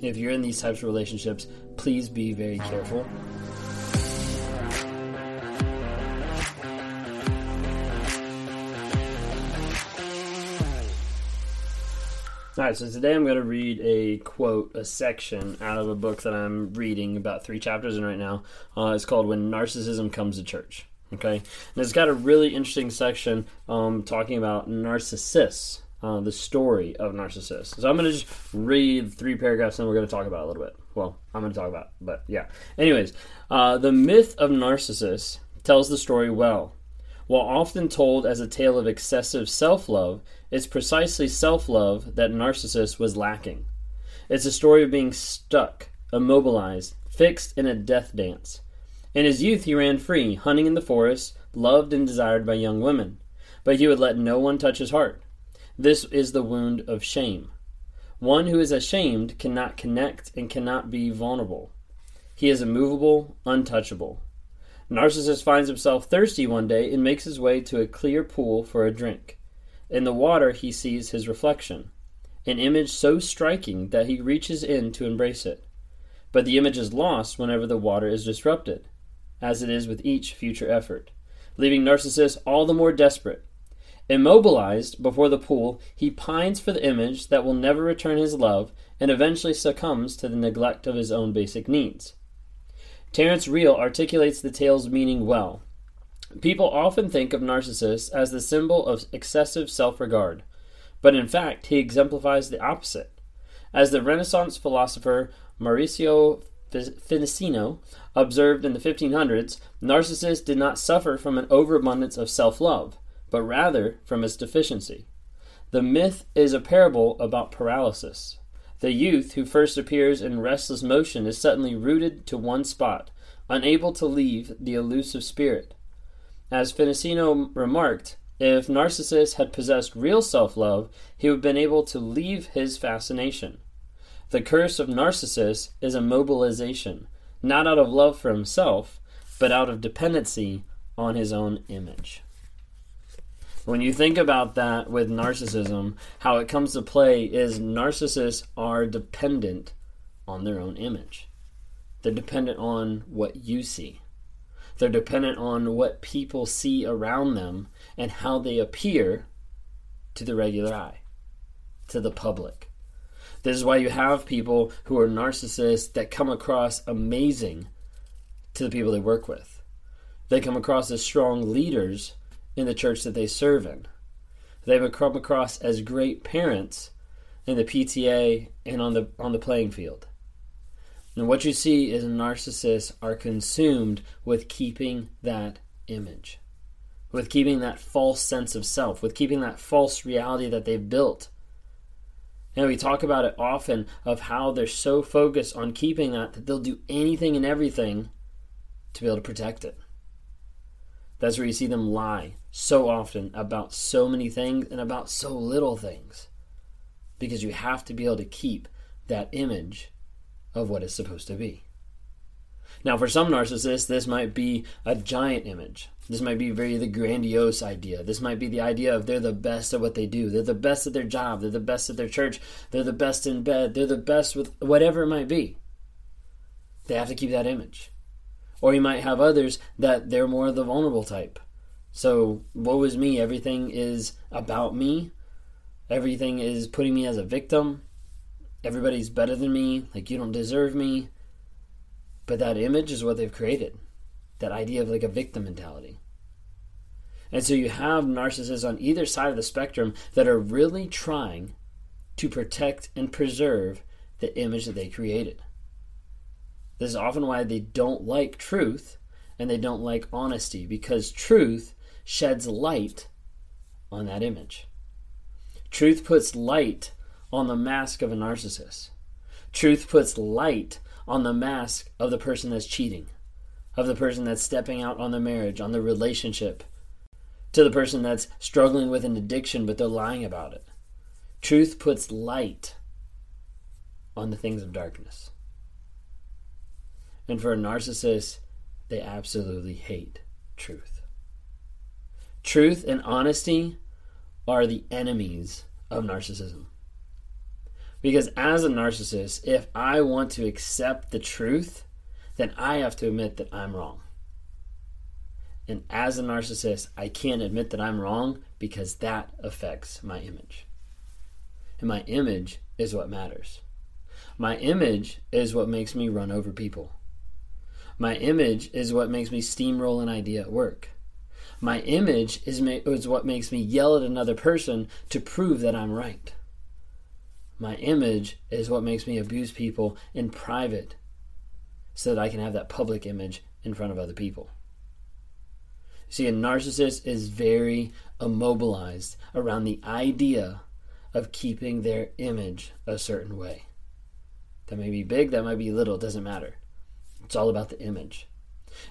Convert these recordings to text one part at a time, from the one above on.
If you're in these types of relationships, please be very careful. All right, so today I'm going to read a quote, a section out of a book that I'm reading, about three chapters in right now. Uh, it's called When Narcissism Comes to Church. Okay, and it's got a really interesting section um, talking about narcissists uh, the story of Narcissus. So I'm going to just read three paragraphs and we're going to talk about a little bit. Well, I'm going to talk about but yeah. Anyways, uh, the myth of Narcissus tells the story well. While often told as a tale of excessive self love, it's precisely self love that Narcissus was lacking. It's a story of being stuck, immobilized, fixed in a death dance. In his youth, he ran free, hunting in the forest, loved and desired by young women. But he would let no one touch his heart. This is the wound of shame. One who is ashamed cannot connect and cannot be vulnerable. He is immovable, untouchable. Narcissus finds himself thirsty one day and makes his way to a clear pool for a drink. In the water, he sees his reflection, an image so striking that he reaches in to embrace it. But the image is lost whenever the water is disrupted, as it is with each future effort, leaving Narcissus all the more desperate Immobilized before the pool, he pines for the image that will never return his love and eventually succumbs to the neglect of his own basic needs. Terence Real articulates the tale's meaning well. People often think of Narcissus as the symbol of excessive self regard, but in fact, he exemplifies the opposite. As the Renaissance philosopher Mauricio Finicino observed in the 1500s, Narcissus did not suffer from an overabundance of self love but rather from its deficiency. The myth is a parable about paralysis. The youth who first appears in restless motion is suddenly rooted to one spot, unable to leave the elusive spirit. As Finicino remarked, if Narcissus had possessed real self love, he would have been able to leave his fascination. The curse of Narcissus is immobilization, not out of love for himself, but out of dependency on his own image. When you think about that with narcissism, how it comes to play is narcissists are dependent on their own image. They're dependent on what you see. They're dependent on what people see around them and how they appear to the regular eye, to the public. This is why you have people who are narcissists that come across amazing to the people they work with. They come across as strong leaders in the church that they serve in. They would come across as great parents in the PTA and on the on the playing field. And what you see is narcissists are consumed with keeping that image, with keeping that false sense of self, with keeping that false reality that they've built. And we talk about it often of how they're so focused on keeping that that they'll do anything and everything to be able to protect it. That's where you see them lie so often about so many things and about so little things. Because you have to be able to keep that image of what it's supposed to be. Now, for some narcissists, this might be a giant image. This might be very the grandiose idea. This might be the idea of they're the best at what they do. They're the best at their job. They're the best at their church. They're the best in bed. They're the best with whatever it might be. They have to keep that image. Or you might have others that they're more of the vulnerable type. So, woe is me. Everything is about me. Everything is putting me as a victim. Everybody's better than me. Like, you don't deserve me. But that image is what they've created. That idea of like a victim mentality. And so you have narcissists on either side of the spectrum that are really trying to protect and preserve the image that they created. This is often why they don't like truth and they don't like honesty because truth sheds light on that image. Truth puts light on the mask of a narcissist. Truth puts light on the mask of the person that's cheating, of the person that's stepping out on the marriage, on the relationship, to the person that's struggling with an addiction but they're lying about it. Truth puts light on the things of darkness. And for a narcissist, they absolutely hate truth. Truth and honesty are the enemies of narcissism. Because as a narcissist, if I want to accept the truth, then I have to admit that I'm wrong. And as a narcissist, I can't admit that I'm wrong because that affects my image. And my image is what matters. My image is what makes me run over people. My image is what makes me steamroll an idea at work. My image is, ma- is what makes me yell at another person to prove that I'm right. My image is what makes me abuse people in private so that I can have that public image in front of other people. See, a narcissist is very immobilized around the idea of keeping their image a certain way. That may be big, that might be little, doesn't matter. It's all about the image.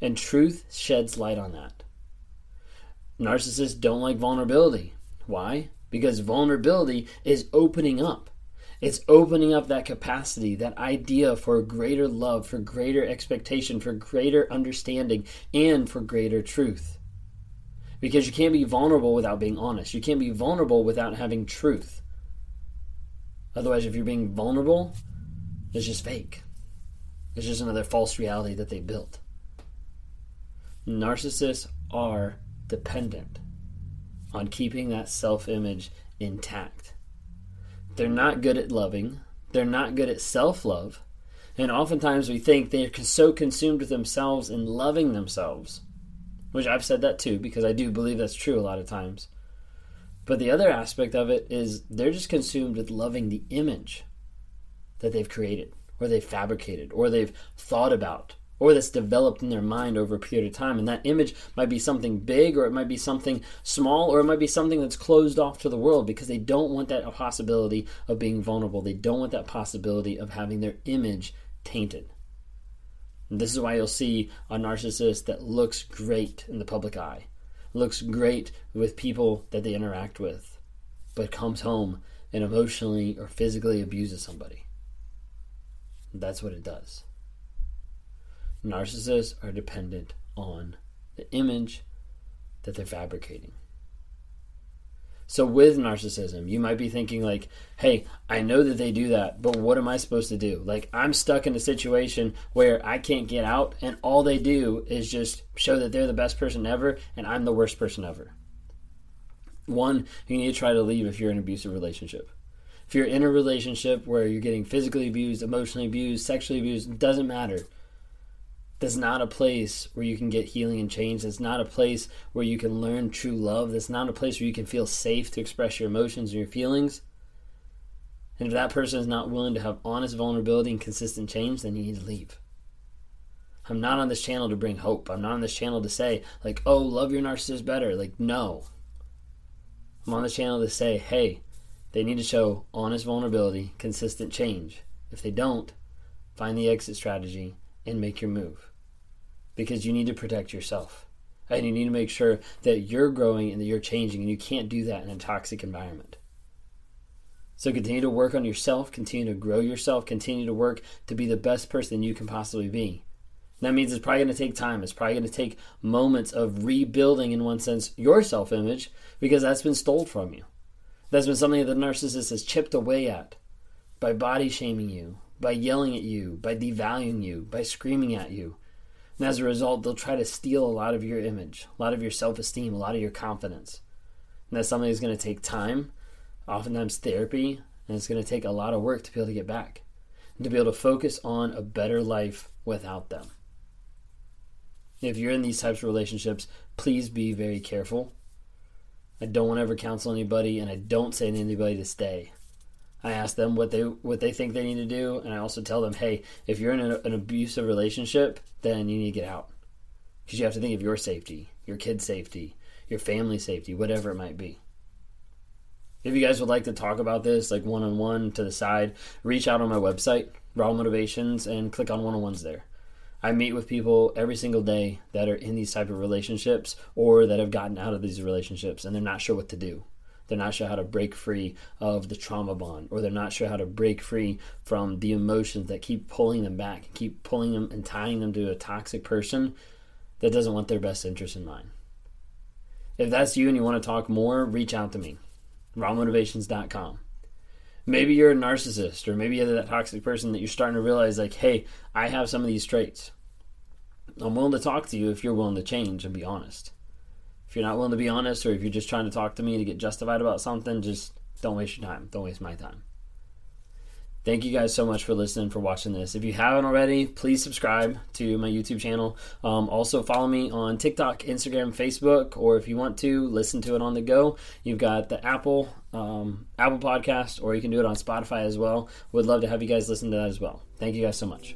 And truth sheds light on that. Narcissists don't like vulnerability. Why? Because vulnerability is opening up. It's opening up that capacity, that idea for greater love, for greater expectation, for greater understanding, and for greater truth. Because you can't be vulnerable without being honest. You can't be vulnerable without having truth. Otherwise, if you're being vulnerable, it's just fake. It's just another false reality that they built. Narcissists are dependent on keeping that self image intact. They're not good at loving, they're not good at self love, and oftentimes we think they're so consumed with themselves and loving themselves, which I've said that too because I do believe that's true a lot of times. But the other aspect of it is they're just consumed with loving the image that they've created, or they've fabricated, or they've thought about, or that's developed in their mind over a period of time. And that image might be something big, or it might be something small, or it might be something that's closed off to the world because they don't want that possibility of being vulnerable. They don't want that possibility of having their image tainted. And this is why you'll see a narcissist that looks great in the public eye, looks great with people that they interact with, but comes home and emotionally or physically abuses somebody. That's what it does. Narcissists are dependent on the image that they're fabricating. So with narcissism, you might be thinking like, "Hey, I know that they do that, but what am I supposed to do? Like I'm stuck in a situation where I can't get out and all they do is just show that they're the best person ever and I'm the worst person ever." One, you need to try to leave if you're in an abusive relationship. If you're in a relationship where you're getting physically abused, emotionally abused, sexually abused, doesn't matter. That's not a place where you can get healing and change. That's not a place where you can learn true love. That's not a place where you can feel safe to express your emotions and your feelings. And if that person is not willing to have honest vulnerability and consistent change, then you need to leave. I'm not on this channel to bring hope. I'm not on this channel to say, like, oh, love your narcissist better. Like, no. I'm on this channel to say, hey, they need to show honest vulnerability, consistent change. If they don't, find the exit strategy and make your move. Because you need to protect yourself. And you need to make sure that you're growing and that you're changing, and you can't do that in a toxic environment. So continue to work on yourself, continue to grow yourself, continue to work to be the best person you can possibly be. that means it's probably going to take time. It's probably going to take moments of rebuilding, in one sense, your self image because that's been stolen from you. That's been something that the narcissist has chipped away at by body shaming you, by yelling at you, by devaluing you, by screaming at you. And as a result, they'll try to steal a lot of your image, a lot of your self esteem, a lot of your confidence. And that's something that's going to take time, oftentimes therapy, and it's going to take a lot of work to be able to get back and to be able to focus on a better life without them. If you're in these types of relationships, please be very careful I don't want to ever counsel anybody, and I don't say to anybody to stay. I ask them what they what they think they need to do, and I also tell them, hey, if you're in an abusive relationship, then you need to get out because you have to think of your safety, your kid's safety, your family safety, whatever it might be. If you guys would like to talk about this, like one on one to the side, reach out on my website, Raw Motivations and click on one on ones there. I meet with people every single day that are in these type of relationships or that have gotten out of these relationships and they're not sure what to do. They're not sure how to break free of the trauma bond, or they're not sure how to break free from the emotions that keep pulling them back, and keep pulling them and tying them to a toxic person that doesn't want their best interest in mind. If that's you and you want to talk more, reach out to me. rawmotivations.com. Maybe you're a narcissist, or maybe you're that toxic person that you're starting to realize, like, hey, I have some of these traits. I'm willing to talk to you if you're willing to change and be honest. If you're not willing to be honest, or if you're just trying to talk to me to get justified about something, just don't waste your time. Don't waste my time. Thank you guys so much for listening, for watching this. If you haven't already, please subscribe to my YouTube channel. Um, also, follow me on TikTok, Instagram, Facebook, or if you want to listen to it on the go, you've got the Apple um, Apple Podcast, or you can do it on Spotify as well. Would love to have you guys listen to that as well. Thank you guys so much.